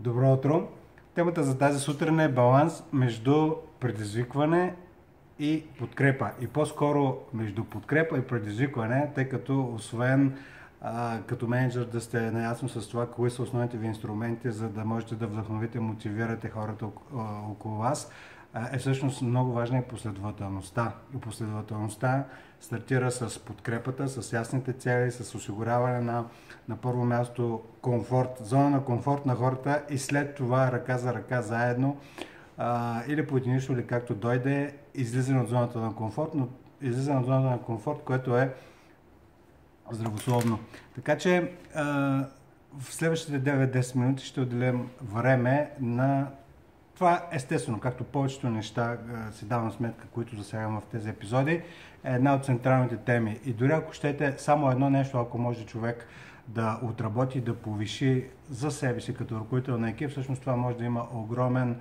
Добро утро! Темата за тази сутрин е баланс между предизвикване и подкрепа. И по-скоро между подкрепа и предизвикване, тъй като освен като менеджер да сте наясно с това, кои са основните ви инструменти, за да можете да вдъхновите, мотивирате хората около вас, е всъщност много важна и последователността. И последователността стартира с подкрепата, с ясните цели, с осигуряване на, на първо място комфорт, зона на комфорт на хората и след това ръка за ръка заедно а, или по единично, или както дойде, излизане от зоната на комфорт, но излизане от зоната на комфорт, което е здравословно. Така че в следващите 9-10 минути ще отделим време на това естествено, както повечето неща си давам сметка, които засягам в тези епизоди, е една от централните теми. И дори ако щете само едно нещо, ако може човек да отработи, да повиши за себе си като ръководител на екип, всъщност това може да има огромен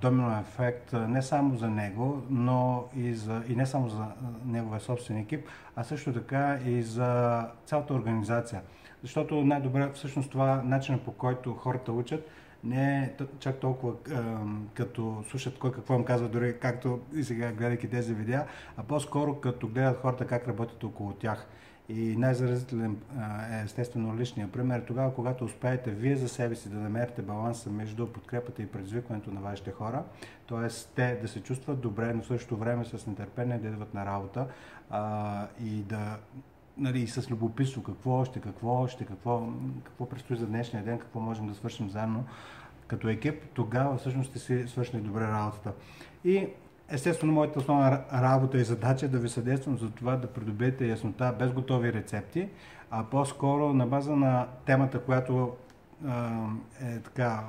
домино ефект не само за него, но и, за, и не само за неговия собствен екип, а също така и за цялата организация. Защото най-добре всъщност това начинът по който хората учат не е чак толкова като слушат кой какво им казва, дори както и сега гледайки тези видеа, а по-скоро като гледат хората как работят около тях. И най-заразителен е естествено личния пример. Тогава, когато успеете вие за себе си да намерите баланса между подкрепата и предизвикването на вашите хора, т.е. те да се чувстват добре, но в същото време с нетърпение да идват на работа а, и да нали, с любопитство какво още, какво още, какво, какво предстои за днешния ден, какво можем да свършим заедно като екип, тогава всъщност сте си свършили добре работата. И естествено, моята основна работа и задача е да ви съдействам за това да придобиете яснота без готови рецепти, а по-скоро на база на темата, която е така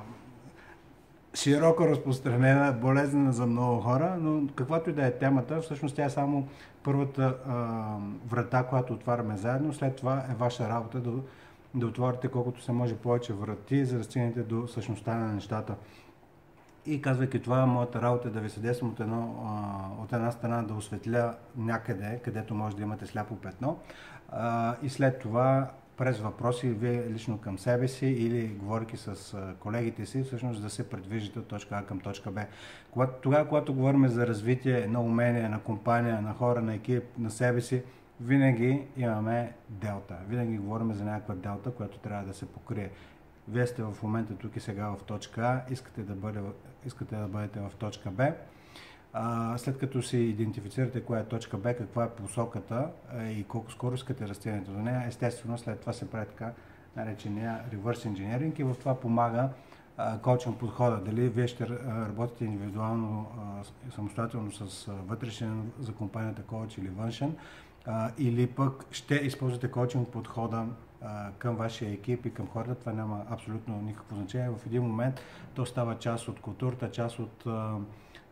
широко разпространена, болезнена за много хора, но каквато и да е темата, всъщност тя е само първата а, врата, която отваряме заедно. След това е ваша работа да, да отворите колкото се може повече врати, за да стигнете до същността на нещата. И казвайки това, моята работа е да ви съдействам от, едно, от една страна да осветля някъде, където може да имате сляпо петно. И след това през въпроси, вие лично към себе си или говорики с колегите си, всъщност да се предвиждате от точка А към точка Б. Тогава, когато говорим за развитие на умения, на компания, на хора, на екип, на себе си, винаги имаме делта. Винаги говорим за някаква делта, която трябва да се покрие. Вие сте в момента тук и сега в точка А, искате да, бъде, искате да бъдете в точка Б а, след като си идентифицирате коя е точка Б, каква е посоката а, и колко скоро искате разстигането до нея, естествено след това се прави така наречения reverse engineering и в това помага коучинг подхода. Дали вие ще работите индивидуално, самостоятелно с вътрешен за компанията коуч или външен, а, или пък ще използвате коучинг подхода а, към вашия екип и към хората, това няма абсолютно никакво значение. В един момент то става част от културата, част от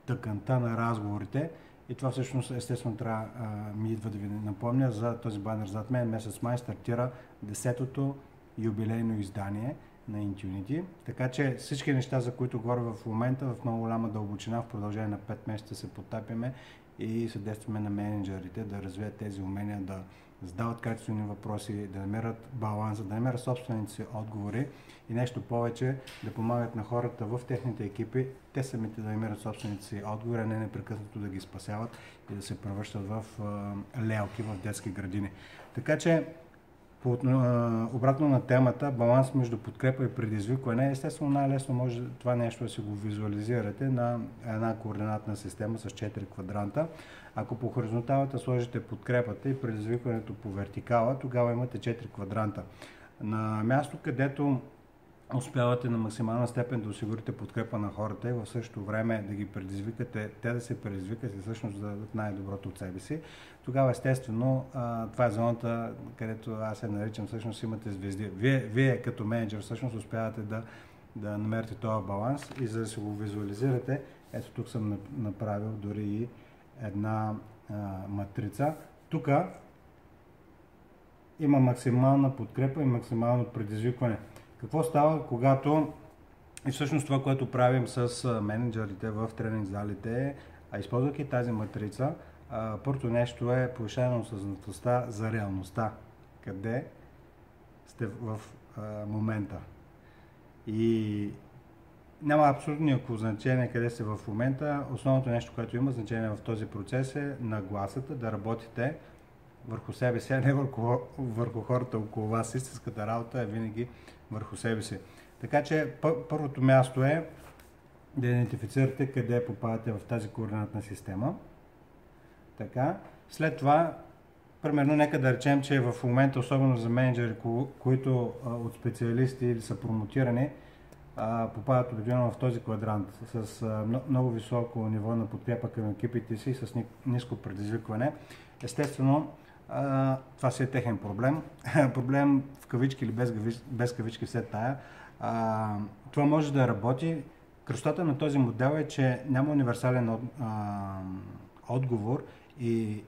тъканта на разговорите. И това всъщност естествено трябва а, ми идва да ви напомня за този банер зад мен. Месец май стартира 10-то юбилейно издание на Intunity. Така че всички неща, за които говоря в момента, в много голяма дълбочина, в продължение на 5 месеца се потапяме и съдействаме на менеджерите да развият тези умения, да задават качествени въпроси, да намерят баланса, да намерят собствените си отговори и нещо повече, да помагат на хората в техните екипи, те самите да намерят собствените си отговори, а не непрекъснато да ги спасяват и да се превръщат в лелки в детски градини. Така че по, обратно на темата, баланс между подкрепа и предизвикване, естествено най-лесно може това нещо да си го визуализирате на една координатна система с 4 квадранта. Ако по хоризонталата сложите подкрепата и предизвикването по вертикала, тогава имате 4 квадранта. На място, където успявате на максимална степен да осигурите подкрепа на хората и в същото време да ги предизвикате, те да се предизвикат и всъщност да дадат най-доброто от себе си, тогава естествено това е зоната, където аз се наричам всъщност имате звезди. Вие, вие като менеджер всъщност успявате да, да намерите този баланс и за да се го визуализирате, ето тук съм направил дори и една а, матрица. Тук има максимална подкрепа и максимално предизвикване. Какво става, когато и всъщност това, което правим с менеджерите в тренинг залите, а използвайки тази матрица, първото нещо е повишаване на осъзнатостта за реалността. Къде сте в момента? И няма абсолютно никакво значение къде сте в момента. Основното нещо, което има значение в този процес е нагласата, да работите върху себе си, а не върху, върху хората около вас. Истинската работа е винаги върху себе си. Така че първото място е да идентифицирате къде попадате в тази координатна система. Така. След това, примерно, нека да речем, че в момента, особено за менеджери, които от специалисти или са промотирани, попадат обикновено в този квадрант с много високо ниво на подкрепа към екипите си, с ниско предизвикване. Естествено, това си е техен проблем. проблем в кавички или без, без кавички все тая. това може да работи. Кръстата на този модел е, че няма универсален от, отговор и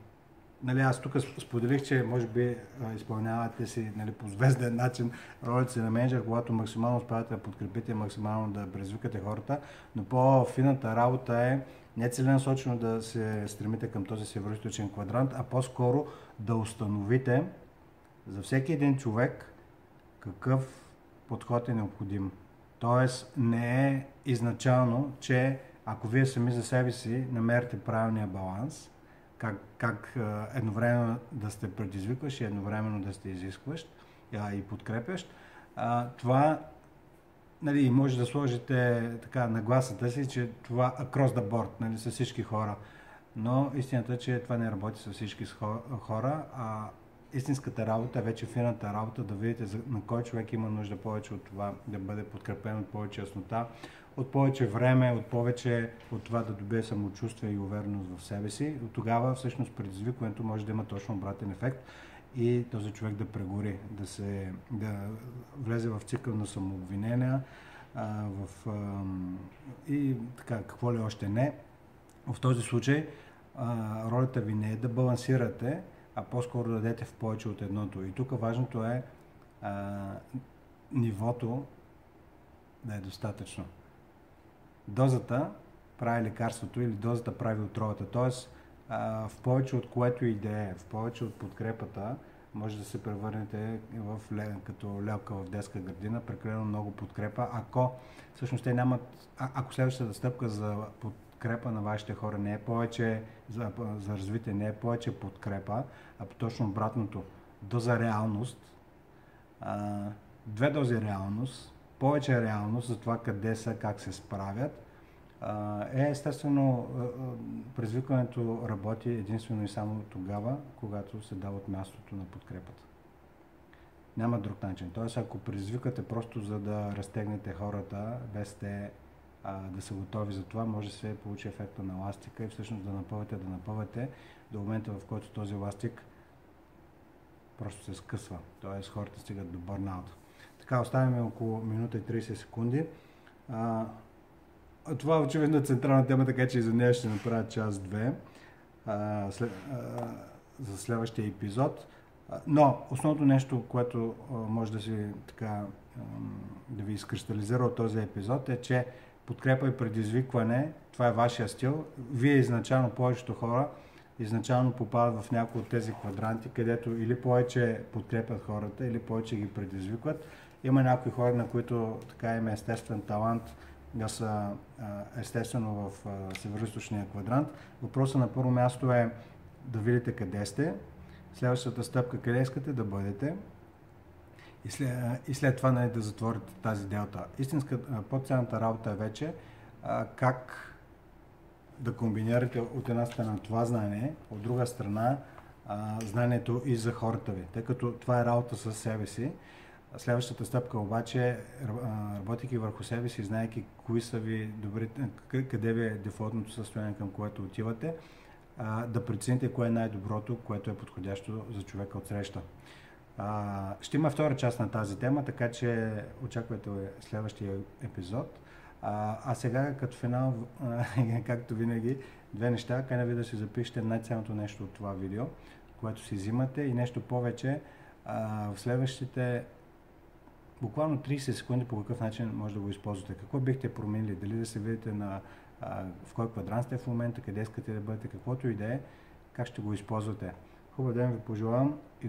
нали, аз тук споделих, че може би изпълнявате си нали, по звезден начин ролята си на менеджер, когато максимално успявате да подкрепите, максимално да предизвикате хората, но по-фината работа е не целенасочено да се стремите към този северо квадрант, а по-скоро да установите за всеки един човек какъв подход е необходим. Тоест не е изначално, че ако вие сами за себе си намерите правилния баланс, как, как едновременно да сте предизвикваш и едновременно да сте изискващ и подкрепящ, това нали, може да сложите така нагласата си, че това across the board, нали, с всички хора. Но истината е, че това не работи с всички хора, а истинската работа е вече фината работа, да видите на кой човек има нужда повече от това, да бъде подкрепен от повече яснота, от повече време, от повече от това да добие самочувствие и увереност в себе си. От тогава всъщност предизвикването може да има точно обратен ефект и този човек да прегори, да, се, да влезе в цикъл на самообвинения а, в, а, и така, какво ли още не. В този случай а, ролята ви не е да балансирате, а по-скоро да дадете в повече от едното. И тук важното е а, нивото да е достатъчно. Дозата прави лекарството или дозата прави отровата. Тоест, в повече от което и да е, в повече от подкрепата, може да се превърнете в, като лелка в детска градина, прекалено много подкрепа. Ако всъщност те нямат, а, ако следващата стъпка за подкрепа на вашите хора не е повече за, за развитие, не е повече подкрепа, а точно обратното, доза реалност, а, две дози реалност, повече реалност за това къде са, как се справят, е естествено предизвикването работи единствено и само тогава, когато се дава от мястото на подкрепата. Няма друг начин. Тоест, ако предизвикате просто за да разтегнете хората, без те а, да са готови за това, може да се получи ефекта на ластика и всъщност да напъвате, да напъвате до момента, в който този ластик просто се скъсва. Тоест, хората стигат до бърнаут. Така, оставяме около минута и 30 секунди. А, това очевидно е централна тема, така че и за нея ще направя част 2 а, след, а, за следващия епизод. Но основното нещо, което а, може да си така да ви изкристализира от този епизод е, че подкрепа и предизвикване, това е вашия стил. Вие изначално, повечето хора, изначално попадат в някои от тези квадранти, където или повече подкрепят хората, или повече ги предизвикват. Има някои хора, на които така има естествен талант да естествено в северо квадрант. Въпросът на първо място е да видите къде сте, следващата стъпка къде искате да бъдете и след, и след това нали, да затворите тази делта. Истинска по-ценната работа е вече как да комбинирате от една страна това знание, от друга страна знанието и за хората ви, тъй като това е работа с себе си. Следващата стъпка обаче, работейки върху себе си, знаеки кои са ви добри, къде ви е дефолтното състояние, към което отивате, да прецените кое е най-доброто, което е подходящо за човека от среща. Ще има втора част на тази тема, така че очаквайте следващия епизод. А, сега като финал, както винаги, две неща. Кай ви да си запишете най-ценното нещо от това видео, което си взимате и нещо повече. в следващите буквално 30 секунди по какъв начин може да го използвате. Какво бихте променили? Дали да се видите на, а, в кой квадрант сте в момента, къде искате да бъдете, каквото и да е, как ще го използвате. Хубав ден ви пожелавам и до